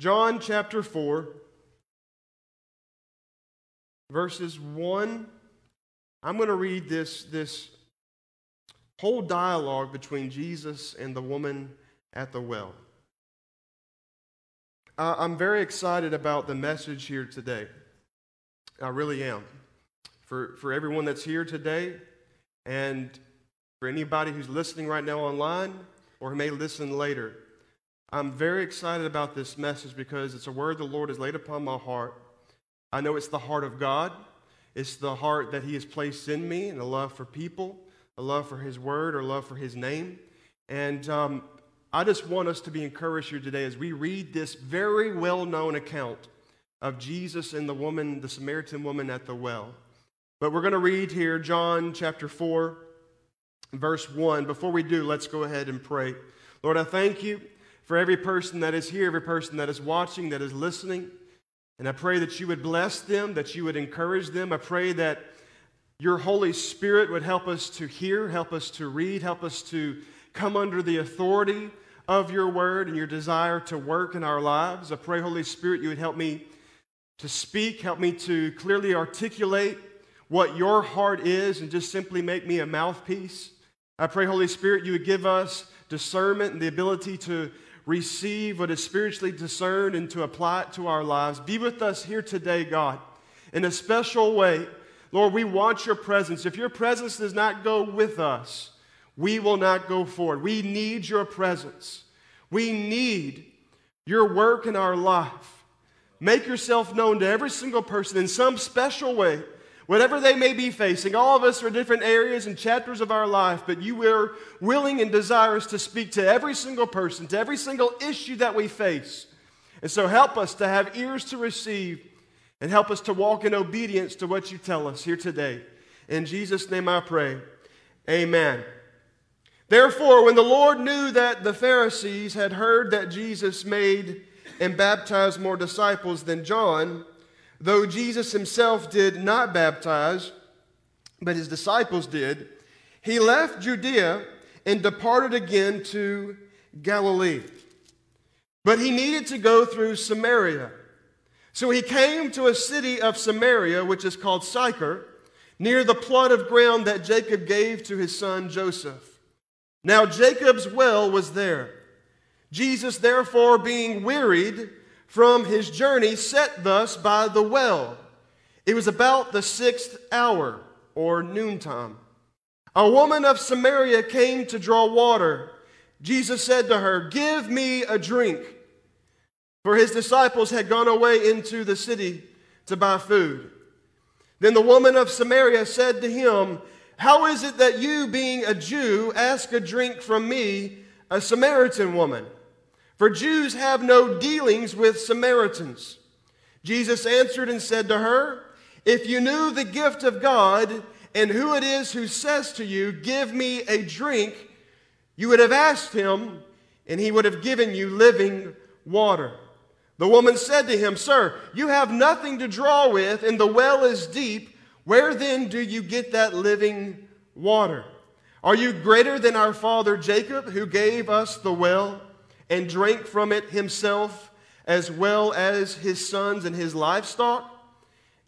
John chapter 4, verses 1. I'm going to read this, this whole dialogue between Jesus and the woman at the well. Uh, I'm very excited about the message here today. I really am. For, for everyone that's here today, and for anybody who's listening right now online or who may listen later, I'm very excited about this message because it's a word the Lord has laid upon my heart. I know it's the heart of God, it's the heart that He has placed in me, and a love for people, a love for His word, or love for His name. And um, I just want us to be encouraged here today as we read this very well known account of Jesus and the woman, the Samaritan woman at the well. But we're going to read here John chapter 4, verse 1. Before we do, let's go ahead and pray. Lord, I thank you for every person that is here, every person that is watching, that is listening. And I pray that you would bless them, that you would encourage them. I pray that your Holy Spirit would help us to hear, help us to read, help us to come under the authority of your word and your desire to work in our lives. I pray, Holy Spirit, you would help me to speak, help me to clearly articulate what your heart is and just simply make me a mouthpiece. I pray, Holy Spirit, you would give us discernment and the ability to receive what is spiritually discerned and to apply it to our lives. Be with us here today, God, in a special way. Lord, we want your presence. If your presence does not go with us, we will not go forward. We need your presence. We need your work in our life. Make yourself known to every single person in some special way Whatever they may be facing, all of us are different areas and chapters of our life, but you are willing and desirous to speak to every single person, to every single issue that we face. And so help us to have ears to receive and help us to walk in obedience to what you tell us here today. In Jesus' name I pray. Amen. Therefore, when the Lord knew that the Pharisees had heard that Jesus made and baptized more disciples than John, Though Jesus himself did not baptize, but his disciples did, he left Judea and departed again to Galilee. But he needed to go through Samaria. So he came to a city of Samaria, which is called Sychar, near the plot of ground that Jacob gave to his son Joseph. Now Jacob's well was there. Jesus, therefore, being wearied, from his journey set thus by the well. It was about the sixth hour, or noontime. A woman of Samaria came to draw water. Jesus said to her, Give me a drink. For his disciples had gone away into the city to buy food. Then the woman of Samaria said to him, How is it that you, being a Jew, ask a drink from me, a Samaritan woman? For Jews have no dealings with Samaritans. Jesus answered and said to her, If you knew the gift of God and who it is who says to you, Give me a drink, you would have asked him, and he would have given you living water. The woman said to him, Sir, you have nothing to draw with, and the well is deep. Where then do you get that living water? Are you greater than our father Jacob, who gave us the well? And drank from it himself as well as his sons and his livestock?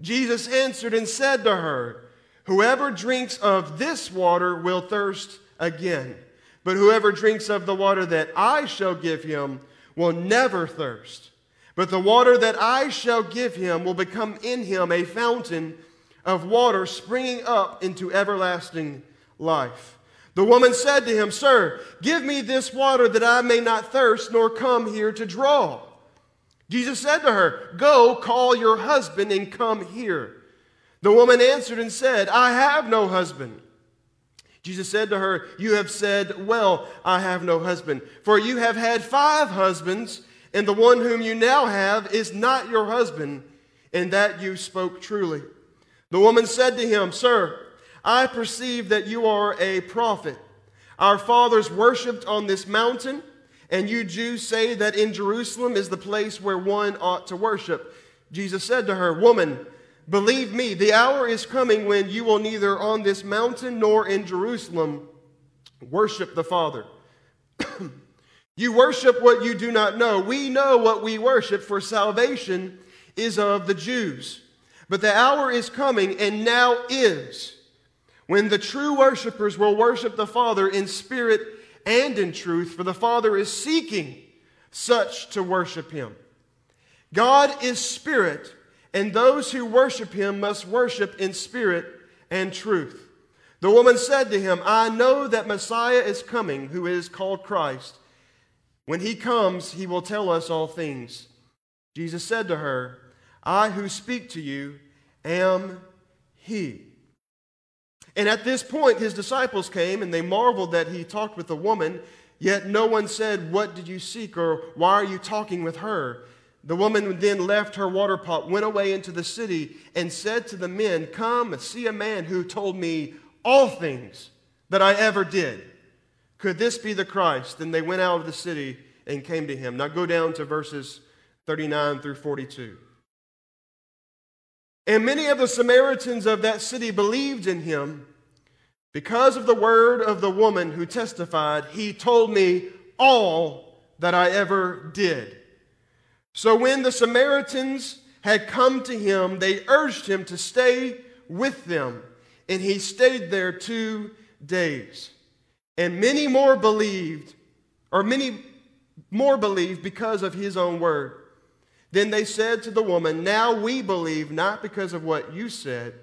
Jesus answered and said to her, Whoever drinks of this water will thirst again, but whoever drinks of the water that I shall give him will never thirst. But the water that I shall give him will become in him a fountain of water springing up into everlasting life. The woman said to him, Sir, give me this water that I may not thirst nor come here to draw. Jesus said to her, Go, call your husband and come here. The woman answered and said, I have no husband. Jesus said to her, You have said, Well, I have no husband. For you have had five husbands, and the one whom you now have is not your husband, and that you spoke truly. The woman said to him, Sir, I perceive that you are a prophet. Our fathers worshiped on this mountain, and you Jews say that in Jerusalem is the place where one ought to worship. Jesus said to her, Woman, believe me, the hour is coming when you will neither on this mountain nor in Jerusalem worship the Father. You worship what you do not know. We know what we worship, for salvation is of the Jews. But the hour is coming, and now is, when the true worshipers will worship the Father in spirit and in truth, for the Father is seeking such to worship him. God is spirit, and those who worship him must worship in spirit and truth. The woman said to him, I know that Messiah is coming, who is called Christ. When he comes, he will tell us all things. Jesus said to her, I who speak to you am he. And at this point, his disciples came and they marveled that he talked with a woman, yet no one said, What did you seek? or Why are you talking with her? The woman then left her water pot, went away into the city, and said to the men, Come and see a man who told me all things that I ever did. Could this be the Christ? Then they went out of the city and came to him. Now go down to verses 39 through 42. And many of the Samaritans of that city believed in him because of the word of the woman who testified, He told me all that I ever did. So when the Samaritans had come to him, they urged him to stay with them, and he stayed there two days. And many more believed, or many more believed because of his own word. Then they said to the woman, Now we believe, not because of what you said,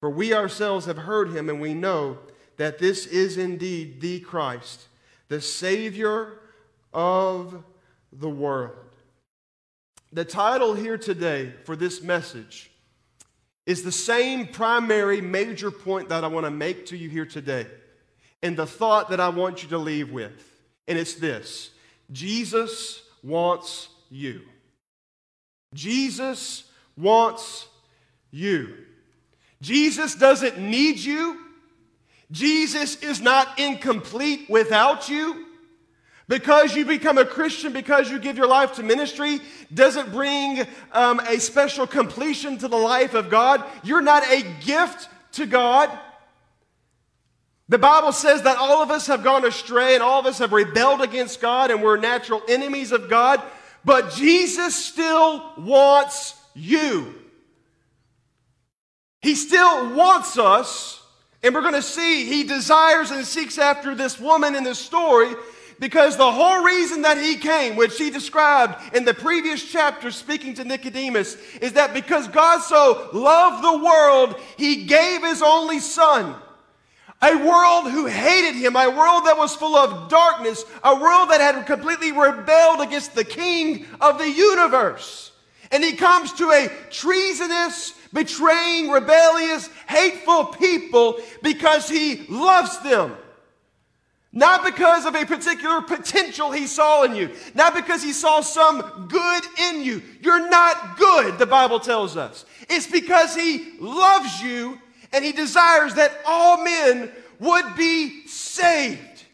for we ourselves have heard him, and we know that this is indeed the Christ, the Savior of the world. The title here today for this message is the same primary major point that I want to make to you here today, and the thought that I want you to leave with. And it's this Jesus wants you. Jesus wants you. Jesus doesn't need you. Jesus is not incomplete without you. Because you become a Christian, because you give your life to ministry, doesn't bring um, a special completion to the life of God. You're not a gift to God. The Bible says that all of us have gone astray and all of us have rebelled against God and we're natural enemies of God, but Jesus still wants you. He still wants us, and we're going to see he desires and seeks after this woman in this story because the whole reason that he came, which he described in the previous chapter speaking to Nicodemus, is that because God so loved the world, he gave his only son a world who hated him, a world that was full of darkness, a world that had completely rebelled against the king of the universe. And he comes to a treasonous, betraying, rebellious, hateful people because he loves them. Not because of a particular potential he saw in you. Not because he saw some good in you. You're not good, the Bible tells us. It's because he loves you and he desires that all men would be saved.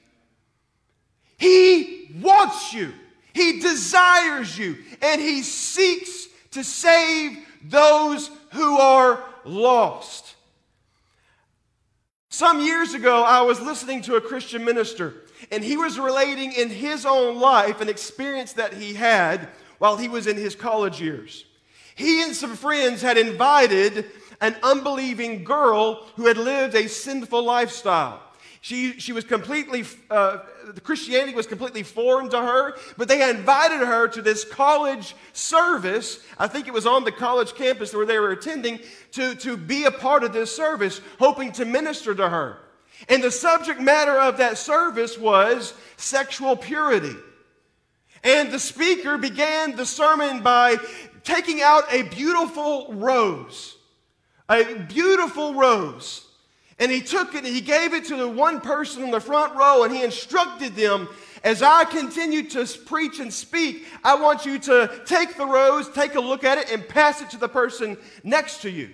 He wants you, he desires you, and he seeks to save those who are lost. Some years ago, I was listening to a Christian minister, and he was relating in his own life an experience that he had while he was in his college years. He and some friends had invited an unbelieving girl who had lived a sinful lifestyle. She, she was completely, uh, Christianity was completely foreign to her, but they invited her to this college service. I think it was on the college campus where they were attending to, to be a part of this service, hoping to minister to her. And the subject matter of that service was sexual purity. And the speaker began the sermon by taking out a beautiful rose a beautiful rose. And he took it and he gave it to the one person in the front row and he instructed them as I continue to preach and speak, I want you to take the rose, take a look at it, and pass it to the person next to you.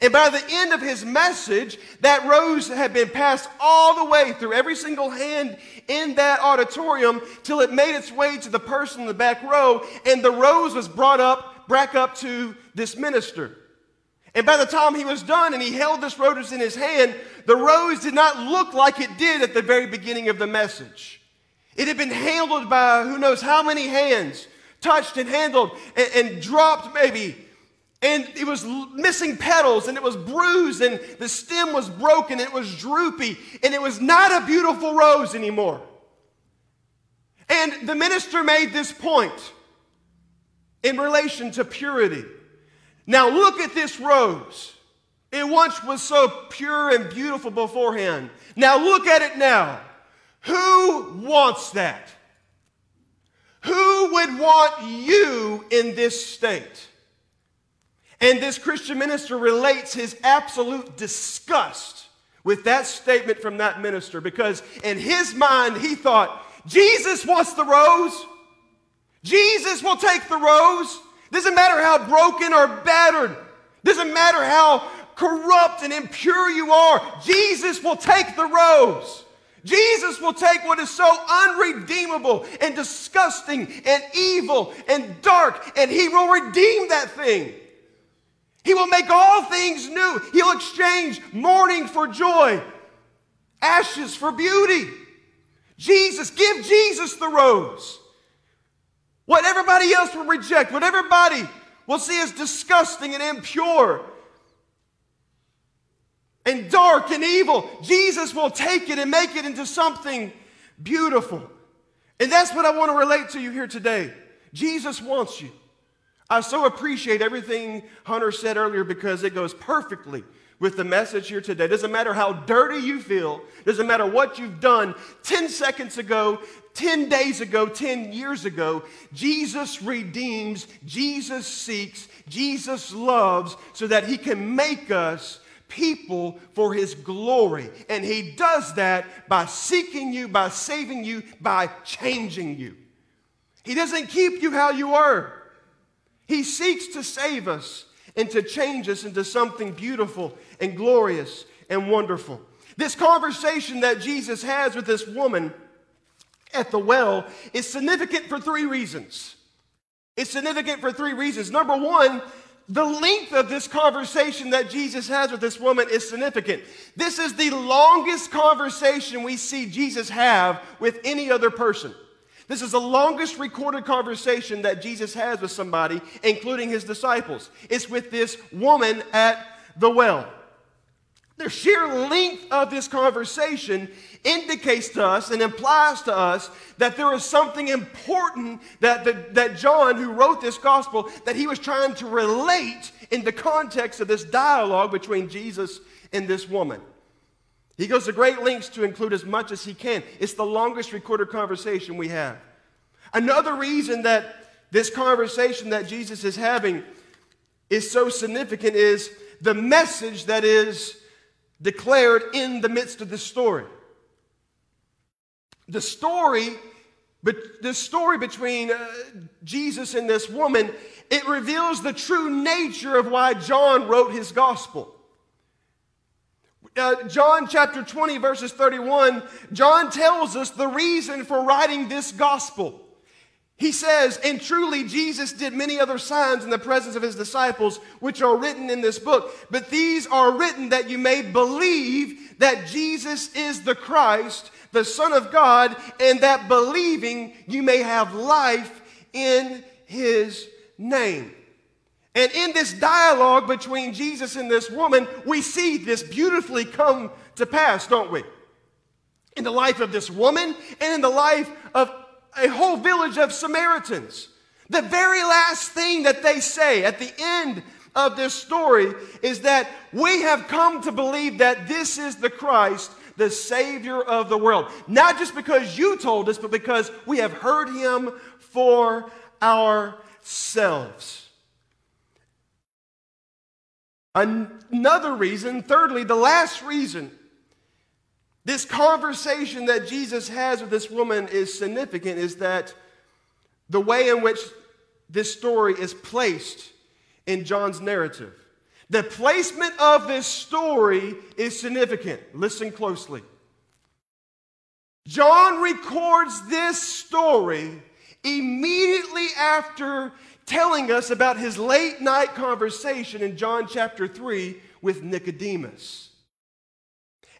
And by the end of his message, that rose had been passed all the way through every single hand in that auditorium till it made its way to the person in the back row, and the rose was brought up, back up to this minister. And by the time he was done and he held this rose in his hand, the rose did not look like it did at the very beginning of the message. It had been handled by who knows how many hands, touched and handled and, and dropped maybe. And it was missing petals and it was bruised and the stem was broken and it was droopy and it was not a beautiful rose anymore. And the minister made this point in relation to purity. Now look at this rose. It once was so pure and beautiful beforehand. Now look at it now. Who wants that? Who would want you in this state? And this Christian minister relates his absolute disgust with that statement from that minister because in his mind he thought, Jesus wants the rose. Jesus will take the rose. Doesn't matter how broken or battered, doesn't matter how corrupt and impure you are, Jesus will take the rose. Jesus will take what is so unredeemable and disgusting and evil and dark, and He will redeem that thing. He will make all things new. He'll exchange mourning for joy, ashes for beauty. Jesus, give Jesus the rose. What everybody else will reject, what everybody will see as disgusting and impure and dark and evil, Jesus will take it and make it into something beautiful. And that's what I want to relate to you here today. Jesus wants you. I so appreciate everything Hunter said earlier because it goes perfectly with the message here today. Doesn't matter how dirty you feel, doesn't matter what you've done 10 seconds ago, 10 days ago, 10 years ago, Jesus redeems, Jesus seeks, Jesus loves so that he can make us people for his glory. And he does that by seeking you, by saving you, by changing you. He doesn't keep you how you are. He seeks to save us and to change us into something beautiful and glorious and wonderful. This conversation that Jesus has with this woman at the well is significant for three reasons. It's significant for three reasons. Number one, the length of this conversation that Jesus has with this woman is significant. This is the longest conversation we see Jesus have with any other person. This is the longest recorded conversation that Jesus has with somebody, including his disciples. It's with this woman at the well. The sheer length of this conversation indicates to us and implies to us that there is something important that, that, that John, who wrote this gospel, that he was trying to relate in the context of this dialogue between Jesus and this woman. He goes to great lengths to include as much as he can. It's the longest recorded conversation we have. Another reason that this conversation that Jesus is having is so significant is the message that is declared in the midst of the story. The story, but the story between uh, Jesus and this woman, it reveals the true nature of why John wrote his gospel. Uh, John chapter 20, verses 31, John tells us the reason for writing this gospel. He says, and truly Jesus did many other signs in the presence of his disciples, which are written in this book. But these are written that you may believe that Jesus is the Christ, the Son of God, and that believing you may have life in his name. And in this dialogue between Jesus and this woman, we see this beautifully come to pass, don't we? In the life of this woman and in the life of a whole village of Samaritans. The very last thing that they say at the end of this story is that we have come to believe that this is the Christ, the Savior of the world. Not just because you told us, but because we have heard him for ourselves. Another reason, thirdly, the last reason this conversation that Jesus has with this woman is significant, is that the way in which this story is placed in John's narrative. The placement of this story is significant. Listen closely. John records this story immediately after telling us about his late night conversation in John chapter 3 with Nicodemus.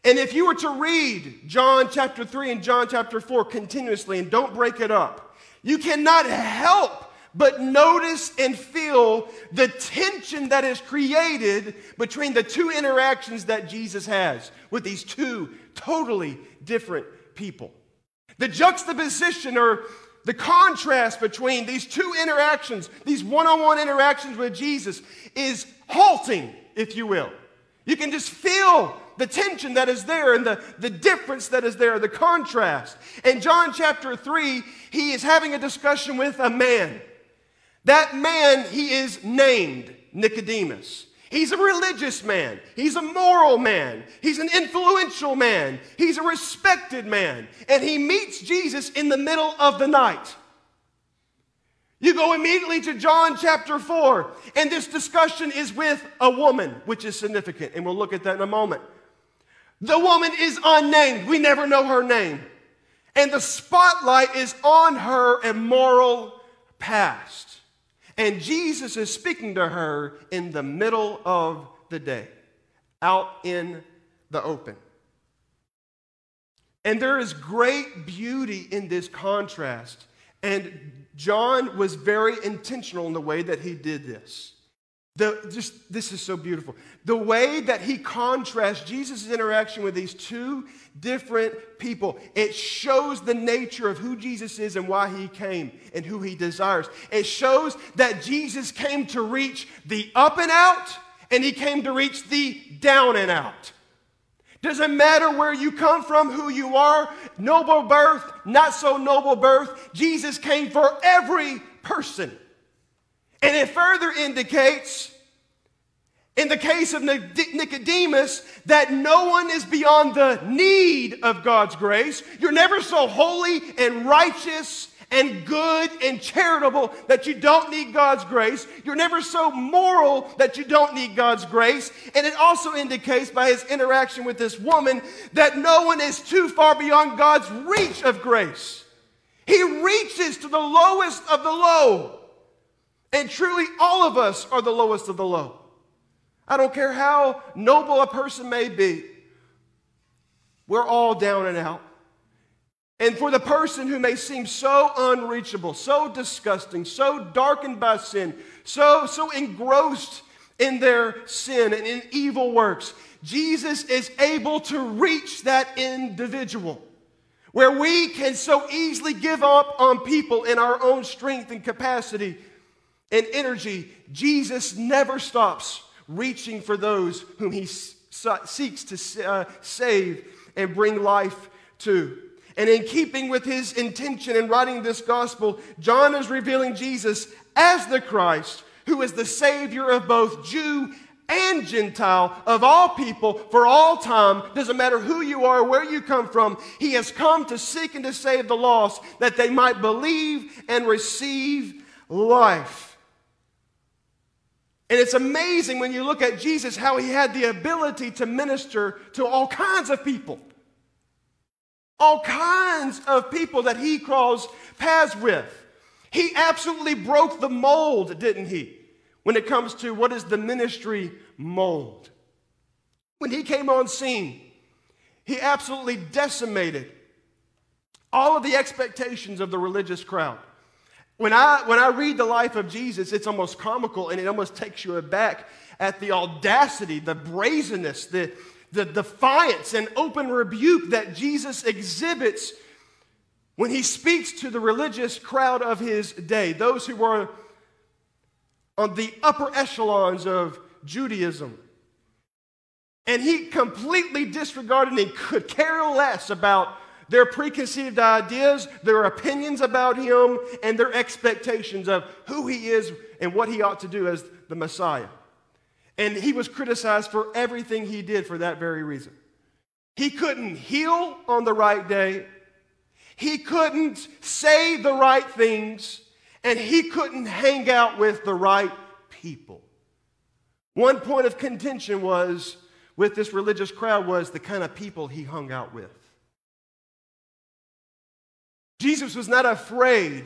And if you were to read John chapter 3 and John chapter 4 continuously and don't break it up, you cannot help but notice and feel the tension that is created between the two interactions that Jesus has with these two totally different people. The juxtaposition or the contrast between these two interactions, these one on one interactions with Jesus, is halting, if you will. You can just feel the tension that is there and the, the difference that is there, the contrast. In John chapter 3, he is having a discussion with a man. That man, he is named Nicodemus. He's a religious man. He's a moral man. He's an influential man. He's a respected man. And he meets Jesus in the middle of the night. You go immediately to John chapter 4, and this discussion is with a woman, which is significant, and we'll look at that in a moment. The woman is unnamed. We never know her name. And the spotlight is on her immoral past. And Jesus is speaking to her in the middle of the day, out in the open. And there is great beauty in this contrast. And John was very intentional in the way that he did this. The, just this is so beautiful. The way that he contrasts Jesus' interaction with these two different people, it shows the nature of who Jesus is and why he came and who he desires. It shows that Jesus came to reach the up and out and he came to reach the down and out. Doesn't matter where you come from, who you are, noble birth, not so noble birth, Jesus came for every person. And it further indicates, in the case of Nicodemus, that no one is beyond the need of God's grace. You're never so holy and righteous and good and charitable that you don't need God's grace. You're never so moral that you don't need God's grace. And it also indicates by his interaction with this woman that no one is too far beyond God's reach of grace. He reaches to the lowest of the low. And truly, all of us are the lowest of the low. I don't care how noble a person may be, we're all down and out. And for the person who may seem so unreachable, so disgusting, so darkened by sin, so, so engrossed in their sin and in evil works, Jesus is able to reach that individual where we can so easily give up on people in our own strength and capacity and energy, Jesus never stops reaching for those whom he seeks to uh, save and bring life to. And in keeping with his intention in writing this gospel, John is revealing Jesus as the Christ, who is the Savior of both Jew and Gentile, of all people, for all time. Doesn't matter who you are, where you come from, he has come to seek and to save the lost that they might believe and receive life. And it's amazing when you look at Jesus how he had the ability to minister to all kinds of people. All kinds of people that he crossed paths with. He absolutely broke the mold, didn't he? When it comes to what is the ministry mold. When he came on scene, he absolutely decimated all of the expectations of the religious crowd. When I, when I read the life of Jesus, it's almost comical and it almost takes you aback at the audacity, the brazenness, the, the defiance and open rebuke that Jesus exhibits when he speaks to the religious crowd of his day, those who were on the upper echelons of Judaism. And he completely disregarded and could care less about their preconceived ideas, their opinions about him, and their expectations of who he is and what he ought to do as the Messiah. And he was criticized for everything he did for that very reason. He couldn't heal on the right day, he couldn't say the right things, and he couldn't hang out with the right people. One point of contention was with this religious crowd was the kind of people he hung out with. Jesus was not afraid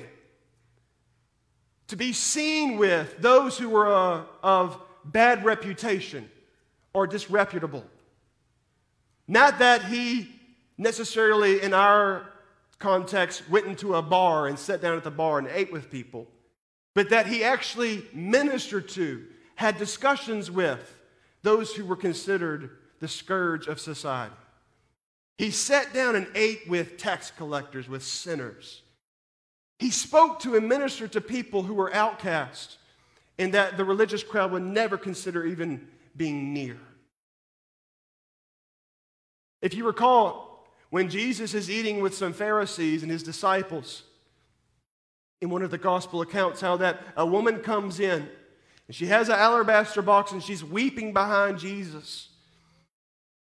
to be seen with those who were uh, of bad reputation or disreputable. Not that he necessarily, in our context, went into a bar and sat down at the bar and ate with people, but that he actually ministered to, had discussions with those who were considered the scourge of society. He sat down and ate with tax collectors, with sinners. He spoke to and ministered to people who were outcast and that the religious crowd would never consider even being near. If you recall, when Jesus is eating with some Pharisees and his disciples, in one of the gospel accounts, how that a woman comes in and she has an alabaster box and she's weeping behind Jesus.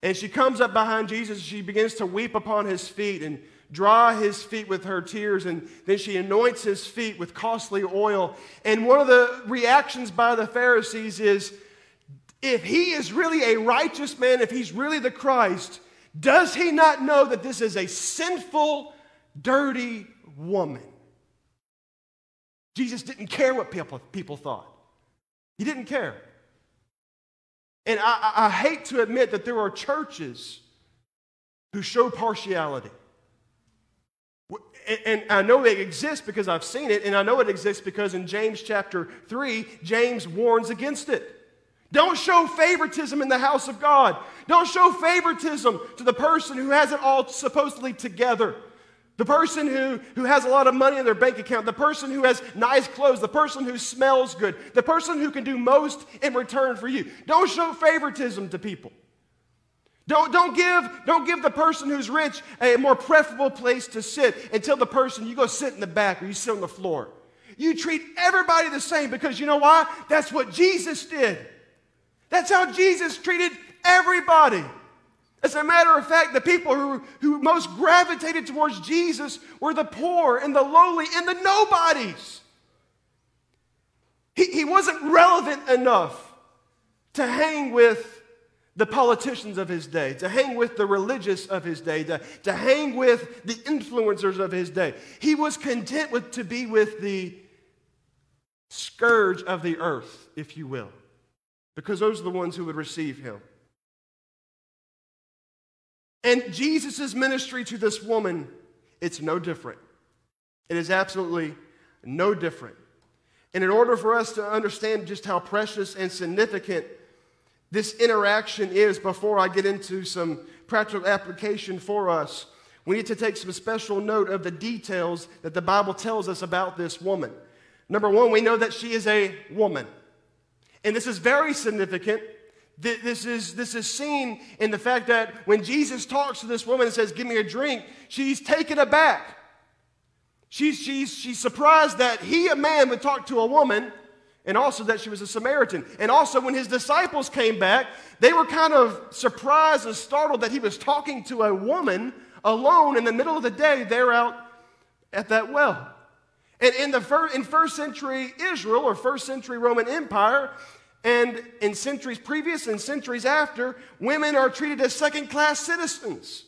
And she comes up behind Jesus, she begins to weep upon his feet and dry his feet with her tears, and then she anoints his feet with costly oil. And one of the reactions by the Pharisees is if he is really a righteous man, if he's really the Christ, does he not know that this is a sinful, dirty woman? Jesus didn't care what people, people thought, he didn't care. And I, I hate to admit that there are churches who show partiality. And I know they exist because I've seen it, and I know it exists because in James chapter 3, James warns against it. Don't show favoritism in the house of God. Don't show favoritism to the person who has it all supposedly together. The person who, who has a lot of money in their bank account, the person who has nice clothes, the person who smells good, the person who can do most in return for you. Don't show favoritism to people. Don't, don't, give, don't give the person who's rich a more preferable place to sit until the person you go sit in the back or you sit on the floor. You treat everybody the same because you know why? That's what Jesus did. That's how Jesus treated everybody. As a matter of fact, the people who, who most gravitated towards Jesus were the poor and the lowly and the nobodies. He, he wasn't relevant enough to hang with the politicians of his day, to hang with the religious of his day, to, to hang with the influencers of his day. He was content with, to be with the scourge of the earth, if you will, because those are the ones who would receive him. And Jesus' ministry to this woman, it's no different. It is absolutely no different. And in order for us to understand just how precious and significant this interaction is, before I get into some practical application for us, we need to take some special note of the details that the Bible tells us about this woman. Number one, we know that she is a woman. And this is very significant this is, this is seen in the fact that when Jesus talks to this woman and says, Give me a drink, she's taken aback. She's, she's, she's surprised that he, a man, would talk to a woman, and also that she was a Samaritan. And also, when his disciples came back, they were kind of surprised and startled that he was talking to a woman alone in the middle of the day there out at that well. And in, the fir- in first century Israel or first century Roman Empire, and in centuries previous and centuries after, women are treated as second class citizens.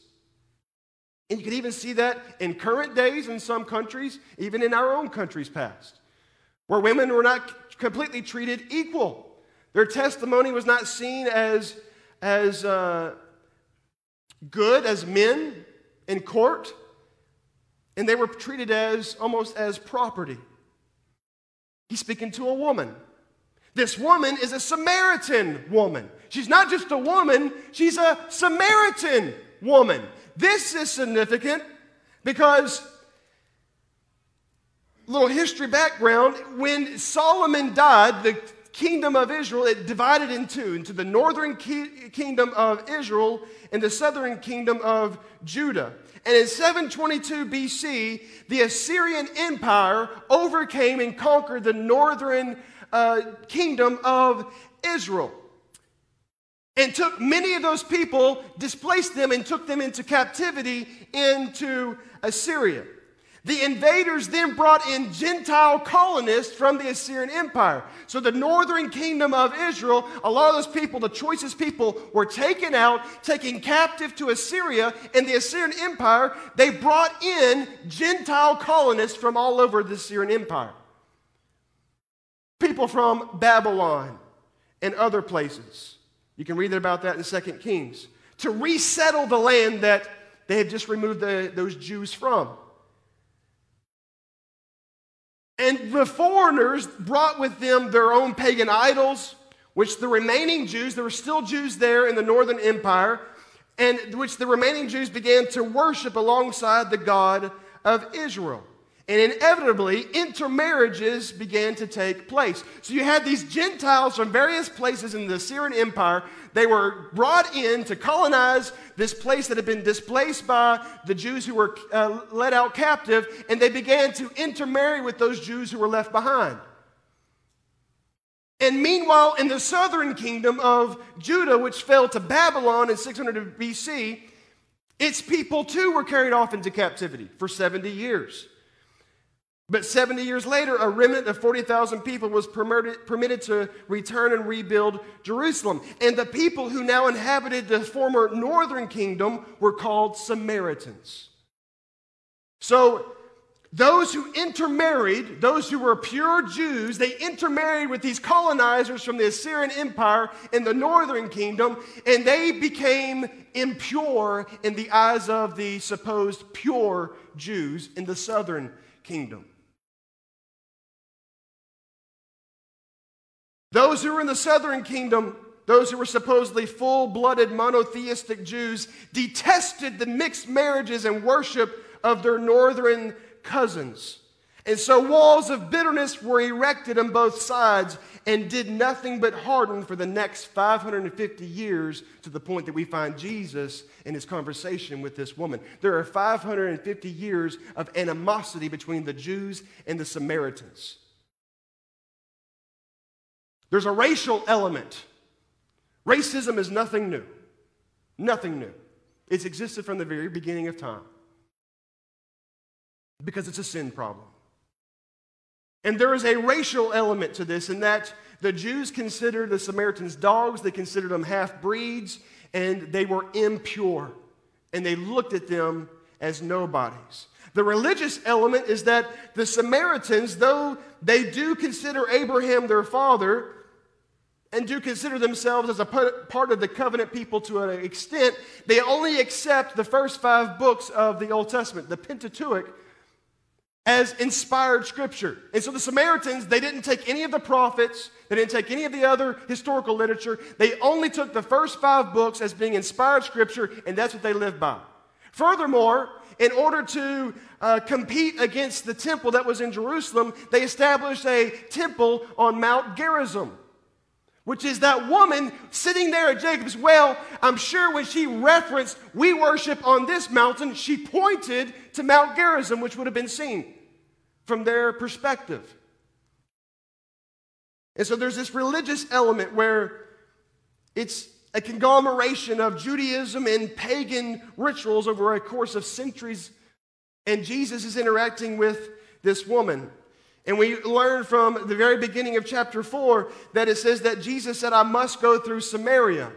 And you can even see that in current days in some countries, even in our own country's past, where women were not completely treated equal. Their testimony was not seen as, as uh, good as men in court, and they were treated as almost as property. He's speaking to a woman. This woman is a Samaritan woman. She's not just a woman, she's a Samaritan woman. This is significant because, little history background, when Solomon died, the kingdom of Israel, it divided in two into the northern ki- kingdom of Israel and the southern kingdom of Judah. And in 722 BC, the Assyrian Empire overcame and conquered the northern uh, kingdom of Israel. And took many of those people, displaced them, and took them into captivity into Assyria. The invaders then brought in Gentile colonists from the Assyrian Empire. So the northern kingdom of Israel, a lot of those people, the choicest people, were taken out, taken captive to Assyria. And the Assyrian Empire, they brought in Gentile colonists from all over the Assyrian Empire people from Babylon and other places. You can read about that in 2 Kings. to resettle the land that they had just removed the, those Jews from. And the foreigners brought with them their own pagan idols, which the remaining Jews, there were still Jews there in the northern empire, and which the remaining Jews began to worship alongside the God of Israel. And inevitably, intermarriages began to take place. So you had these Gentiles from various places in the Assyrian Empire. They were brought in to colonize this place that had been displaced by the Jews who were uh, led out captive, and they began to intermarry with those Jews who were left behind. And meanwhile, in the southern kingdom of Judah, which fell to Babylon in 600 BC, its people too were carried off into captivity for 70 years. But 70 years later, a remnant of 40,000 people was permitted, to return and rebuild Jerusalem. And the people who now inhabited the former northern kingdom were called Samaritans. So, those who intermarried, those who were pure Jews, they intermarried with these colonizers from the Assyrian Empire in the northern kingdom, and they became impure in the eyes of the supposed pure Jews in the southern kingdom. Those who were in the southern kingdom, those who were supposedly full blooded monotheistic Jews, detested the mixed marriages and worship of their northern cousins. And so walls of bitterness were erected on both sides and did nothing but harden for the next 550 years to the point that we find Jesus in his conversation with this woman. There are 550 years of animosity between the Jews and the Samaritans. There's a racial element. Racism is nothing new. Nothing new. It's existed from the very beginning of time because it's a sin problem. And there is a racial element to this in that the Jews considered the Samaritans dogs, they considered them half breeds, and they were impure. And they looked at them as nobodies. The religious element is that the Samaritans, though they do consider Abraham their father, and do consider themselves as a part of the covenant people to an extent, they only accept the first five books of the Old Testament, the Pentateuch, as inspired scripture. And so the Samaritans, they didn't take any of the prophets, they didn't take any of the other historical literature. They only took the first five books as being inspired scripture, and that's what they lived by. Furthermore, in order to uh, compete against the temple that was in Jerusalem, they established a temple on Mount Gerizim which is that woman sitting there at Jacob's well. I'm sure when she referenced, we worship on this mountain, she pointed to Mount Gerizim, which would have been seen from their perspective. And so there's this religious element where it's a conglomeration of Judaism and pagan rituals over a course of centuries. And Jesus is interacting with this woman. And we learn from the very beginning of chapter 4 that it says that Jesus said, I must go through Samaria.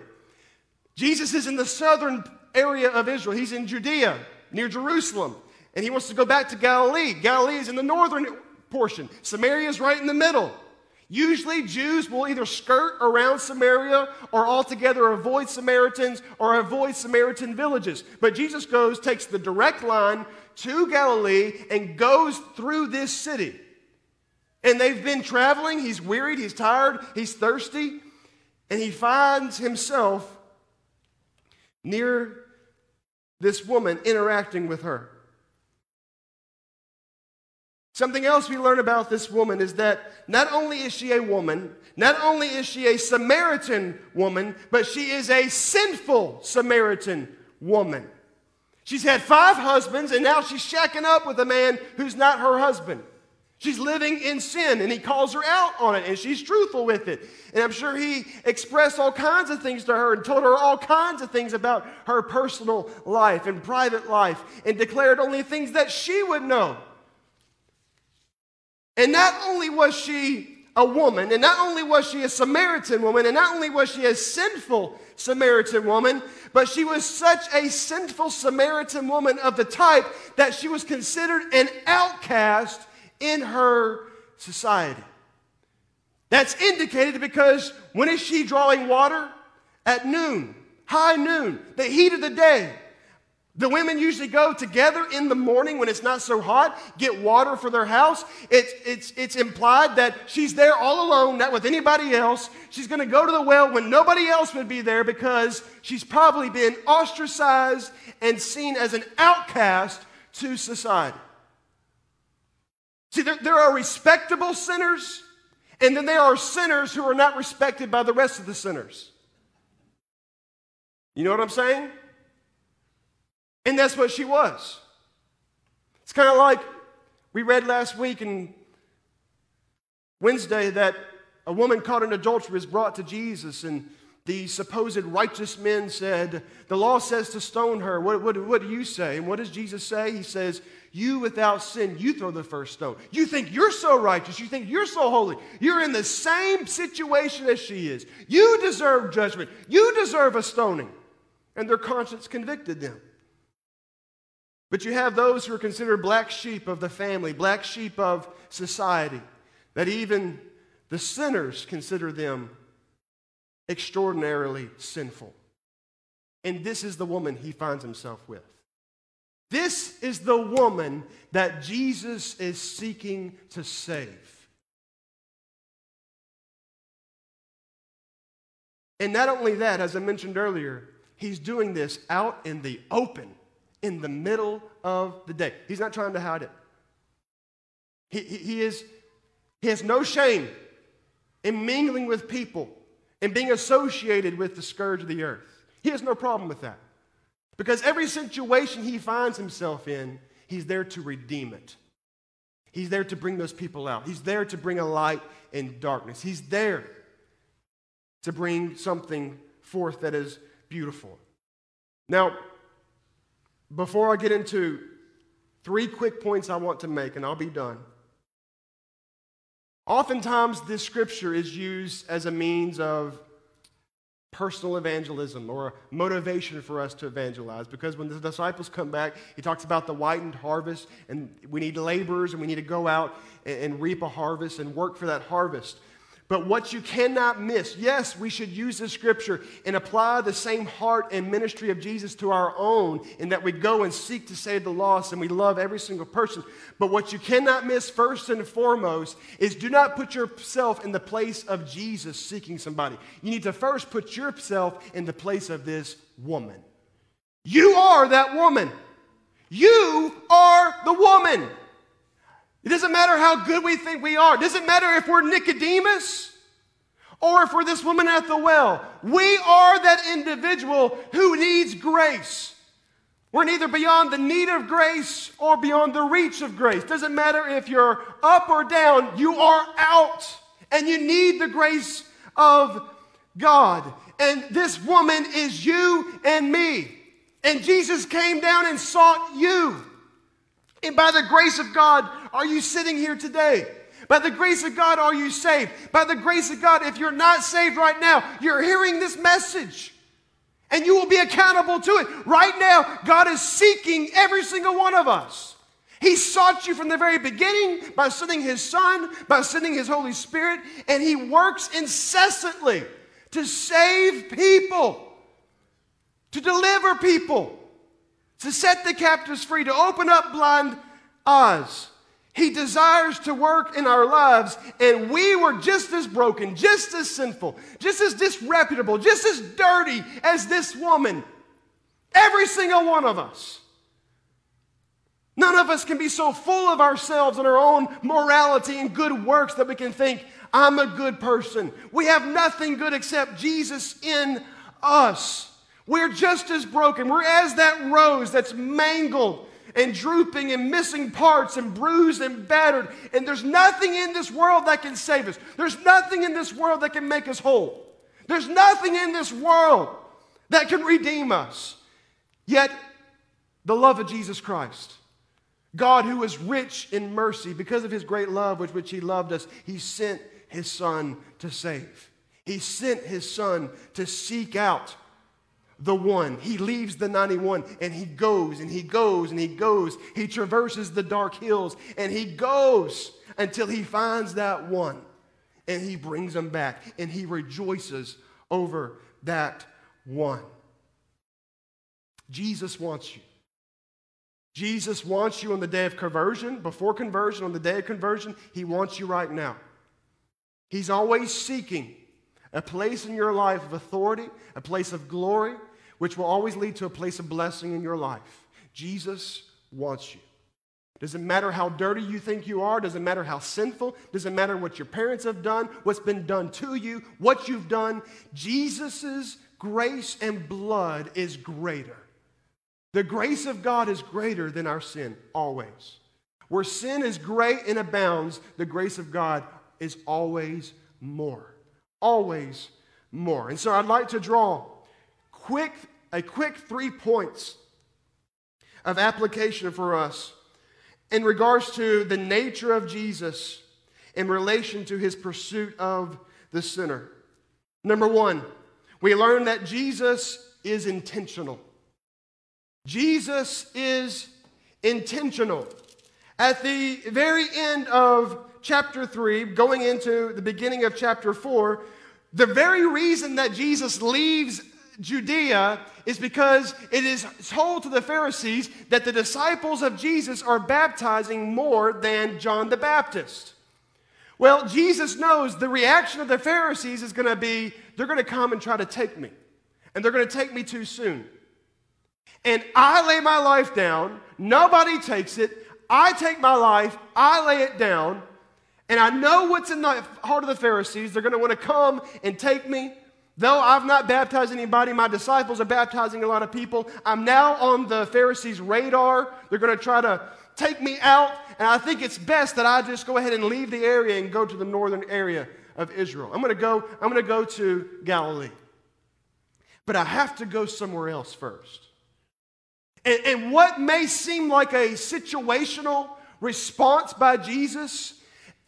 Jesus is in the southern area of Israel, he's in Judea, near Jerusalem, and he wants to go back to Galilee. Galilee is in the northern portion, Samaria is right in the middle. Usually, Jews will either skirt around Samaria or altogether avoid Samaritans or avoid Samaritan villages. But Jesus goes, takes the direct line to Galilee, and goes through this city. And they've been traveling. He's wearied, he's tired, he's thirsty, and he finds himself near this woman interacting with her. Something else we learn about this woman is that not only is she a woman, not only is she a Samaritan woman, but she is a sinful Samaritan woman. She's had five husbands, and now she's shacking up with a man who's not her husband. She's living in sin, and he calls her out on it, and she's truthful with it. And I'm sure he expressed all kinds of things to her and told her all kinds of things about her personal life and private life and declared only things that she would know. And not only was she a woman, and not only was she a Samaritan woman, and not only was she a sinful Samaritan woman, but she was such a sinful Samaritan woman of the type that she was considered an outcast in her society. That's indicated because when is she drawing water? At noon. high noon, the heat of the day. The women usually go together in the morning when it's not so hot, get water for their house. It's, it's, it's implied that she's there all alone, not with anybody else. She's going to go to the well when nobody else would be there because she's probably been ostracized and seen as an outcast to society. See, there, there are respectable sinners, and then there are sinners who are not respected by the rest of the sinners. You know what I'm saying? And that's what she was. It's kind of like we read last week and Wednesday that a woman caught in adultery was brought to Jesus, and the supposed righteous men said, The law says to stone her. What, what, what do you say? And what does Jesus say? He says, You without sin, you throw the first stone. You think you're so righteous. You think you're so holy. You're in the same situation as she is. You deserve judgment. You deserve a stoning. And their conscience convicted them. But you have those who are considered black sheep of the family, black sheep of society, that even the sinners consider them extraordinarily sinful. And this is the woman he finds himself with. This is the woman that Jesus is seeking to save. And not only that, as I mentioned earlier, he's doing this out in the open in the middle of the day. He's not trying to hide it. He, he, he, is, he has no shame in mingling with people and being associated with the scourge of the earth. He has no problem with that. Because every situation he finds himself in, he's there to redeem it. He's there to bring those people out. He's there to bring a light in darkness. He's there to bring something forth that is beautiful. Now, before I get into three quick points I want to make, and I'll be done. Oftentimes, this scripture is used as a means of personal evangelism or motivation for us to evangelize because when the disciples come back, he talks about the whitened harvest, and we need laborers, and we need to go out and, and reap a harvest and work for that harvest. But what you cannot miss, yes, we should use the scripture and apply the same heart and ministry of Jesus to our own, in that we go and seek to save the lost and we love every single person. But what you cannot miss, first and foremost, is do not put yourself in the place of Jesus seeking somebody. You need to first put yourself in the place of this woman. You are that woman. You are the woman. It doesn't matter how good we think we are. It doesn't matter if we're Nicodemus or if we're this woman at the well. We are that individual who needs grace. We're neither beyond the need of grace or beyond the reach of grace. Doesn't matter if you're up or down, you are out and you need the grace of God. And this woman is you and me. And Jesus came down and sought you. And by the grace of God, are you sitting here today? By the grace of God, are you saved? By the grace of God, if you're not saved right now, you're hearing this message and you will be accountable to it. Right now, God is seeking every single one of us. He sought you from the very beginning by sending His Son, by sending His Holy Spirit, and He works incessantly to save people, to deliver people, to set the captives free, to open up blind eyes. He desires to work in our lives, and we were just as broken, just as sinful, just as disreputable, just as dirty as this woman. Every single one of us. None of us can be so full of ourselves and our own morality and good works that we can think, I'm a good person. We have nothing good except Jesus in us. We're just as broken. We're as that rose that's mangled and drooping and missing parts and bruised and battered. And there's nothing in this world that can save us. There's nothing in this world that can make us whole. There's nothing in this world that can redeem us. Yet, the love of Jesus Christ, God who is rich in mercy, because of his great love with which he loved us, he sent his son to save. He sent his son to seek out the one. He leaves the 91 and he goes and he goes and he goes. He traverses the dark hills and he goes until he finds that one and he brings him back and he rejoices over that one. Jesus wants you. Jesus wants you on the day of conversion, before conversion, on the day of conversion. He wants you right now. He's always seeking a place in your life of authority, a place of glory, which will always lead to a place of blessing in your life. Jesus wants you. Doesn't matter how dirty you think you are, doesn't matter how sinful, doesn't matter what your parents have done, what's been done to you, what you've done. Jesus' grace and blood is greater. The grace of God is greater than our sin, always. Where sin is great and abounds, the grace of God is always more. Always more. And so I'd like to draw quick, a quick three points of application for us in regards to the nature of Jesus in relation to his pursuit of the sinner. Number one, we learn that Jesus is intentional. Jesus is intentional. At the very end of chapter 3, going into the beginning of chapter 4, the very reason that Jesus leaves Judea is because it is told to the Pharisees that the disciples of Jesus are baptizing more than John the Baptist. Well, Jesus knows the reaction of the Pharisees is going to be they're going to come and try to take me, and they're going to take me too soon. And I lay my life down, nobody takes it. I take my life, I lay it down, and I know what's in the heart of the Pharisees. They're going to want to come and take me. Though I've not baptized anybody, my disciples are baptizing a lot of people. I'm now on the Pharisees' radar. They're going to try to take me out, and I think it's best that I just go ahead and leave the area and go to the northern area of Israel. I'm going to go, I'm going to go to Galilee. But I have to go somewhere else first. And, and what may seem like a situational response by Jesus,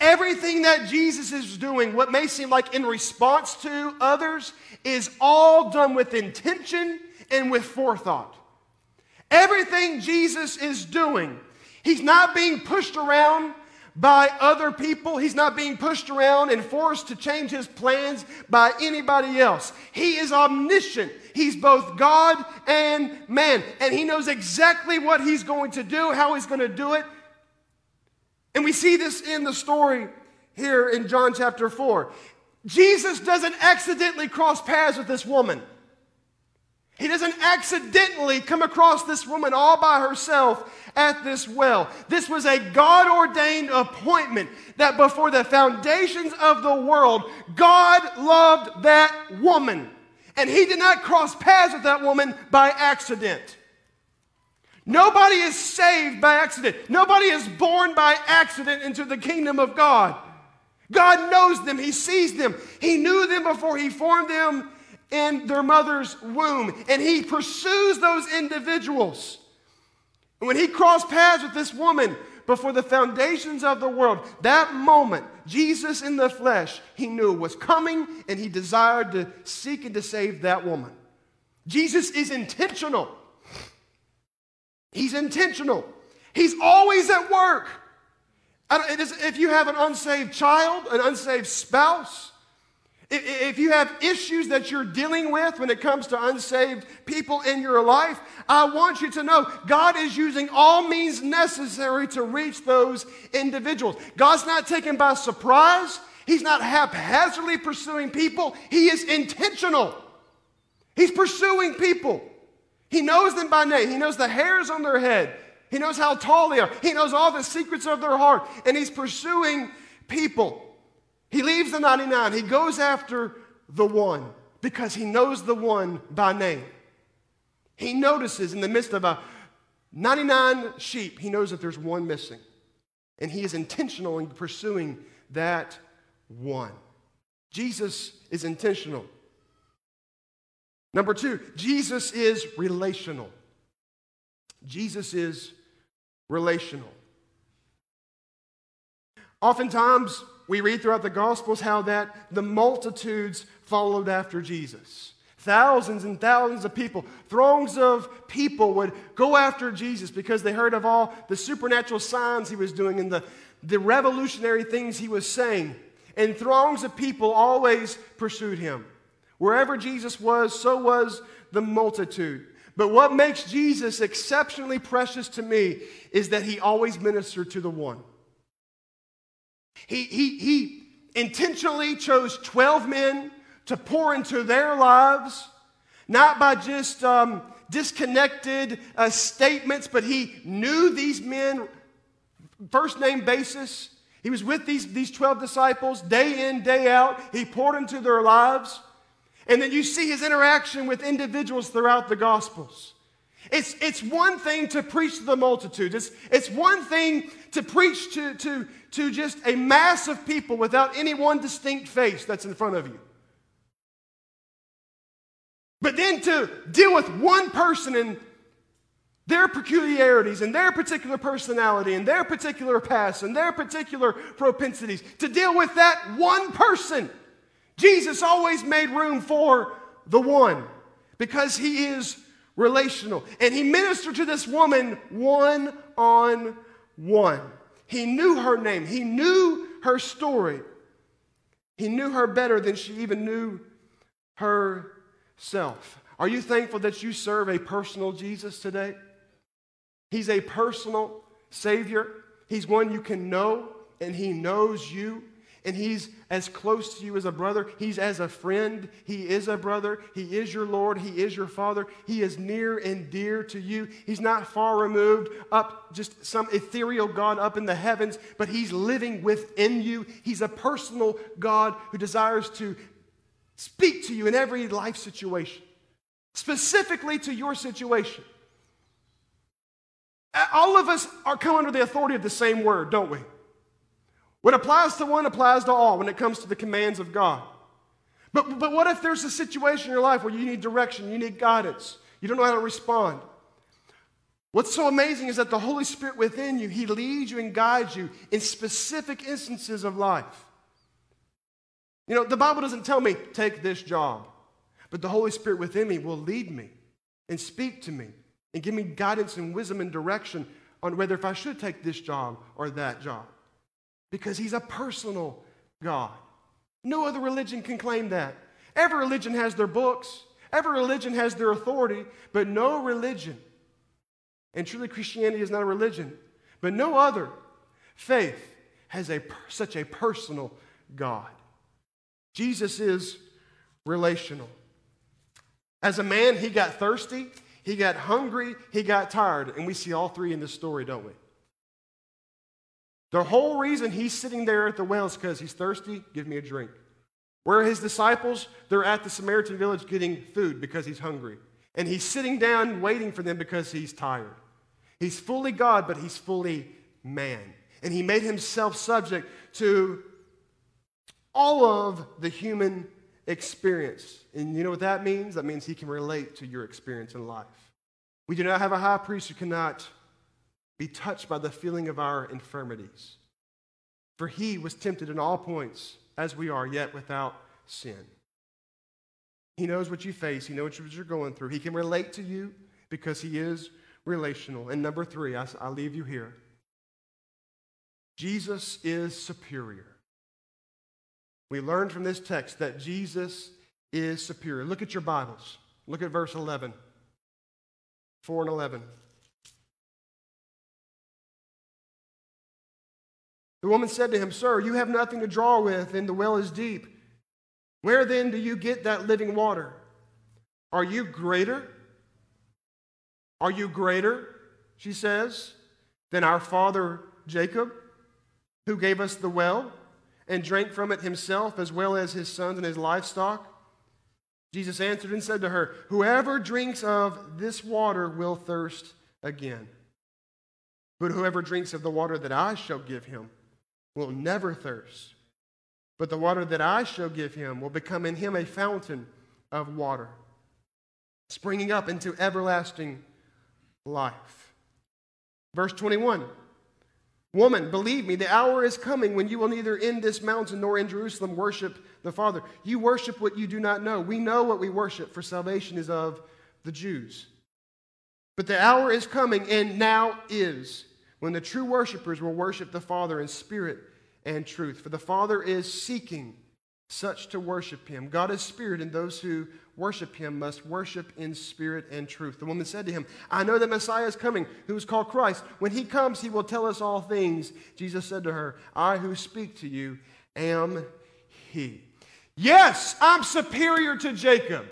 everything that Jesus is doing, what may seem like in response to others, is all done with intention and with forethought. Everything Jesus is doing, he's not being pushed around by other people. He's not being pushed around and forced to change his plans by anybody else. He is omniscient. He's both God and man. And he knows exactly what he's going to do, how he's going to do it. And we see this in the story here in John chapter 4. Jesus doesn't accidentally cross paths with this woman. He doesn't accidentally come across this woman all by herself at this well. This was a God ordained appointment that before the foundations of the world, God loved that woman. And He did not cross paths with that woman by accident. Nobody is saved by accident. Nobody is born by accident into the kingdom of God. God knows them, He sees them, He knew them before He formed them in their mother's womb. And he pursues those individuals. When he crossed paths with this woman before the foundations of the world, that moment, Jesus in the flesh, he knew was coming and he desired to seek and to save that woman. Jesus is intentional. He's intentional. He's always at work. if you have an unsaved child, an unsaved spouse, if you have issues that you're dealing with when it comes to unsaved people in your life, I want you to know God is using all means necessary to reach those individuals. God's not taken by surprise, He's not haphazardly pursuing people, He is intentional. He's pursuing people. He knows them by name, He knows the hairs on their head, He knows how tall they are, He knows all the secrets of their heart, and He's pursuing people. He leaves the 99. He goes after the one because he knows the one by name. He notices in the midst of a 99 sheep, he knows that there's one missing. And he is intentional in pursuing that one. Jesus is intentional. Number two, Jesus is relational. Jesus is relational. Oftentimes, we read throughout the Gospels how that the multitudes followed after Jesus. Thousands and thousands of people, throngs of people would go after Jesus because they heard of all the supernatural signs he was doing and the, the revolutionary things he was saying. And throngs of people always pursued him. Wherever Jesus was, so was the multitude. But what makes Jesus exceptionally precious to me is that he always ministered to the one. He, he, he intentionally chose 12 men to pour into their lives, not by just um, disconnected uh, statements, but he knew these men first name basis. He was with these, these 12 disciples day in, day out. He poured into their lives. And then you see his interaction with individuals throughout the Gospels. It's, it's one thing to preach to the multitudes. It's, it's one thing to preach to, to, to just a mass of people without any one distinct face that's in front of you. But then to deal with one person and their peculiarities and their particular personality and their particular past and their particular propensities, to deal with that one person Jesus always made room for the one because he is relational. And he ministered to this woman one on one. He knew her name, he knew her story. He knew her better than she even knew herself. Are you thankful that you serve a personal Jesus today? He's a personal Savior. He's one you can know, and He knows you and he's as close to you as a brother. He's as a friend. He is a brother. He is your Lord. He is your Father. He is near and dear to you. He's not far removed, up just some ethereal God up in the heavens, but he's living within you. He's a personal God who desires to speak to you in every life situation, specifically to your situation. All of us are come under the authority of the same word, don't we? What applies to one applies to all when it comes to the commands of God. But, but what if there's a situation in your life where you need direction, you need guidance, you don't know how to respond? What's so amazing is that the Holy Spirit within you, He leads you and guides you in specific instances of life. You know, the Bible doesn't tell me, take this job, but the Holy Spirit within me will lead me and speak to me and give me guidance and wisdom and direction on whether if I should take this job or that job because he's a personal God. No other religion can claim that. Every religion has their books, every religion has their authority, but no religion, and truly Christianity is not a religion, but no other faith has a, such a personal God. Jesus is relational. As a man, he got thirsty, he got hungry, he got tired, and we see all three in this story, don't we? The whole reason he's sitting there at the well is because he's thirsty, give me a drink. Where his disciples? They're at the Samaritan village getting food because he's hungry. And he's sitting down waiting for them because he's tired. He's fully God, but he's fully man. And he made himself subject to all of the human experience. And you know what that means? That means he can relate to your experience in life. We do not have a high priest who cannot be touched by the feeling of our infirmities. For he was tempted in all points as we are, yet without sin. He knows what you face, he knows what you're going through. He can relate to you because he is relational. And number three, I, I leave you here Jesus is superior. We learned from this text that Jesus is superior. Look at your Bibles. Look at verse 11. 4 and 11. The woman said to him, Sir, you have nothing to draw with, and the well is deep. Where then do you get that living water? Are you greater? Are you greater, she says, than our father Jacob, who gave us the well and drank from it himself, as well as his sons and his livestock? Jesus answered and said to her, Whoever drinks of this water will thirst again. But whoever drinks of the water that I shall give him, will never thirst. But the water that I shall give him will become in him a fountain of water, springing up into everlasting life. Verse 21 Woman, believe me, the hour is coming when you will neither in this mountain nor in Jerusalem worship the Father. You worship what you do not know. We know what we worship, for salvation is of the Jews. But the hour is coming, and now is when the true worshipers will worship the Father in spirit and truth. For the Father is seeking such to worship him. God is spirit, and those who worship him must worship in spirit and truth. The woman said to him, I know that Messiah is coming, who is called Christ. When he comes, he will tell us all things. Jesus said to her, I who speak to you am he. Yes, I'm superior to Jacob.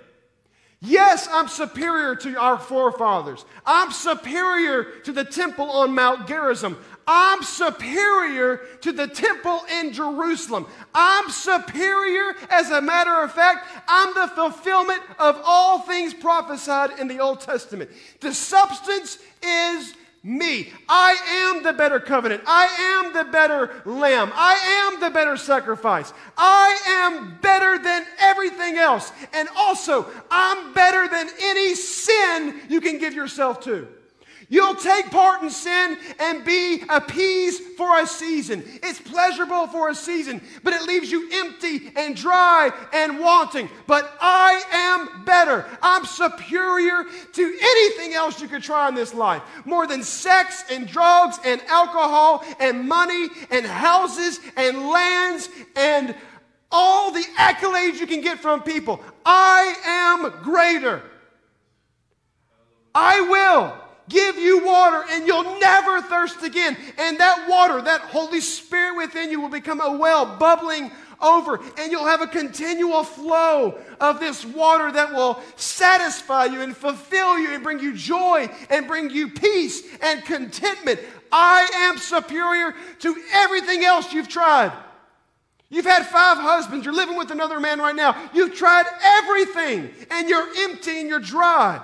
Yes, I'm superior to our forefathers. I'm superior to the temple on Mount Gerizim. I'm superior to the temple in Jerusalem. I'm superior, as a matter of fact, I'm the fulfillment of all things prophesied in the Old Testament. The substance is me. I am the better covenant. I am the better lamb. I am the better sacrifice. I am better than everything else. And also, I'm better than any sin you can give yourself to. You'll take part in sin and be appeased for a season. It's pleasurable for a season, but it leaves you empty and dry and wanting. But I am better. I'm superior to anything else you could try in this life. More than sex and drugs and alcohol and money and houses and lands and all the accolades you can get from people. I am greater. I will give you water and you'll never thirst again. And that water, that Holy Spirit within you will become a well bubbling over and you'll have a continual flow of this water that will satisfy you and fulfill you and bring you joy and bring you peace and contentment. I am superior to everything else you've tried. You've had five husbands. You're living with another man right now. You've tried everything and you're empty and you're dry.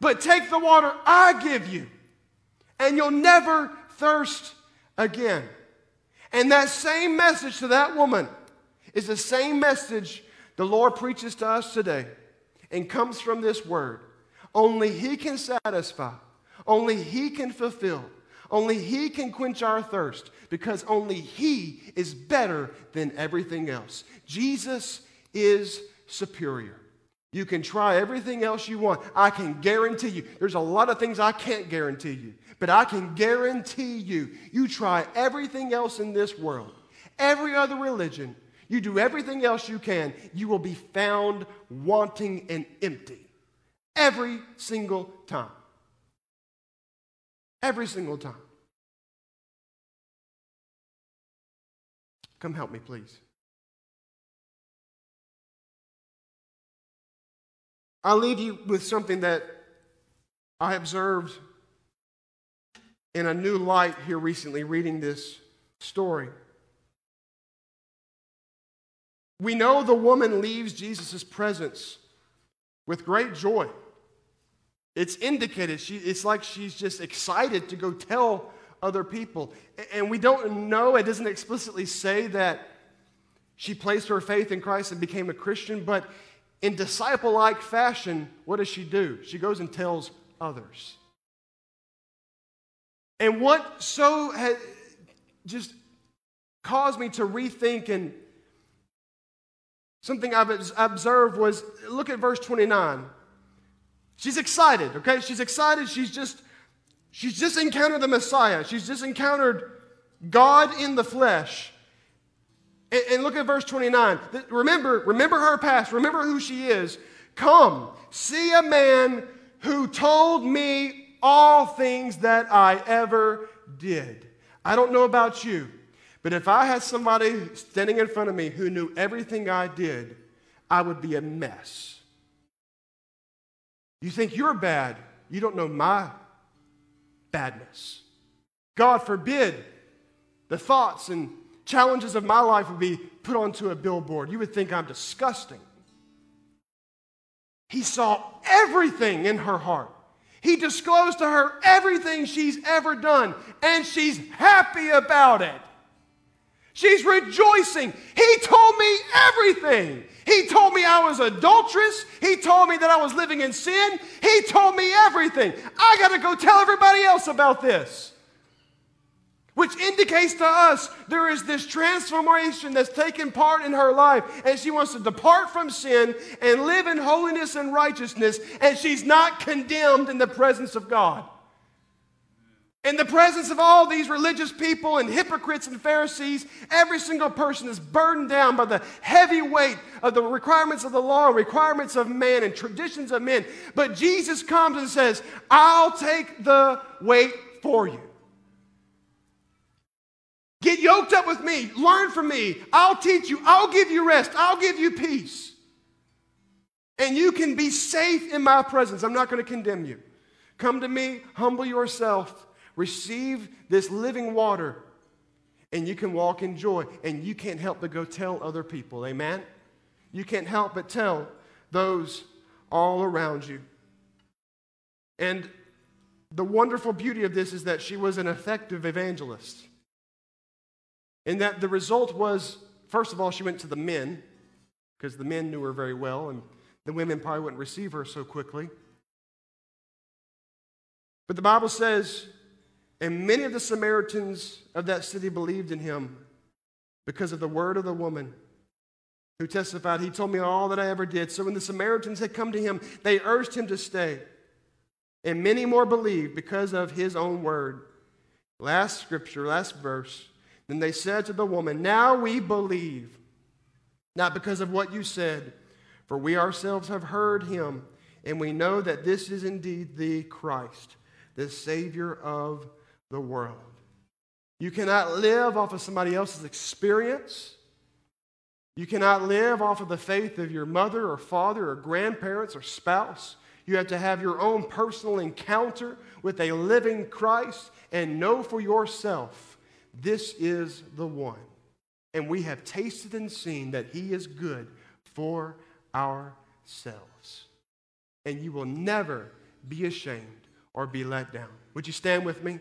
But take the water I give you, and you'll never thirst again. And that same message to that woman is the same message the Lord preaches to us today and comes from this word. Only He can satisfy, only He can fulfill, only He can quench our thirst because only He is better than everything else. Jesus is superior. You can try everything else you want. I can guarantee you. There's a lot of things I can't guarantee you, but I can guarantee you. You try everything else in this world, every other religion, you do everything else you can, you will be found wanting and empty. Every single time. Every single time. Come help me, please. I'll leave you with something that I observed in a new light here recently, reading this story. We know the woman leaves Jesus' presence with great joy. It's indicated, she, it's like she's just excited to go tell other people. And we don't know, it doesn't explicitly say that she placed her faith in Christ and became a Christian, but in disciple like fashion, what does she do? She goes and tells others. And what so has just caused me to rethink and something I've observed was look at verse 29. She's excited, okay? She's excited. She's just she's just encountered the Messiah. She's just encountered God in the flesh. And, and look at verse 29. Remember, remember her past. Remember who she is. Come, see a man who told me all things that I ever did. I don't know about you, but if I had somebody standing in front of me who knew everything I did, I would be a mess. You think you're bad, you don't know my badness. God forbid the thoughts and challenges of my life would be put onto a billboard. You would think I'm disgusting. He saw everything in her heart. He disclosed to her everything she's ever done, and she's happy about it. She's rejoicing. He told me everything. He told me I was adulterous. He told me that I was living in sin. He told me everything. I got to go tell everybody else about this which indicates to us there is this transformation that's taken part in her life, and she wants to depart from sin and live in holiness and righteousness, and she's not condemned in the presence of God. In the presence of all these religious people and hypocrites and Pharisees, every single person is burdened down by the heavy weight of the requirements of the law, requirements of man, and traditions of men. But Jesus comes and says, I'll take the weight for you. Get yoked up with me. Learn from me. I'll teach you. I'll give you rest. I'll give you peace. And you can be safe in my presence. I'm not going to condemn you. Come to me, humble yourself, receive this living water, and you can walk in joy. And you can't help but go tell other people. Amen? You can't help but tell those all around you. And the wonderful beauty of this is that she was an effective evangelist. And that the result was, first of all, she went to the men, because the men knew her very well, and the women probably wouldn't receive her so quickly. But the Bible says, and many of the Samaritans of that city believed in him because of the word of the woman who testified, He told me all that I ever did. So when the Samaritans had come to him, they urged him to stay. And many more believed because of his own word. Last scripture, last verse. Then they said to the woman, Now we believe, not because of what you said, for we ourselves have heard him, and we know that this is indeed the Christ, the Savior of the world. You cannot live off of somebody else's experience. You cannot live off of the faith of your mother or father or grandparents or spouse. You have to have your own personal encounter with a living Christ and know for yourself this is the one. And we have tasted and seen that he is good for ourselves. And you will never be ashamed or be let down. Would you stand with me?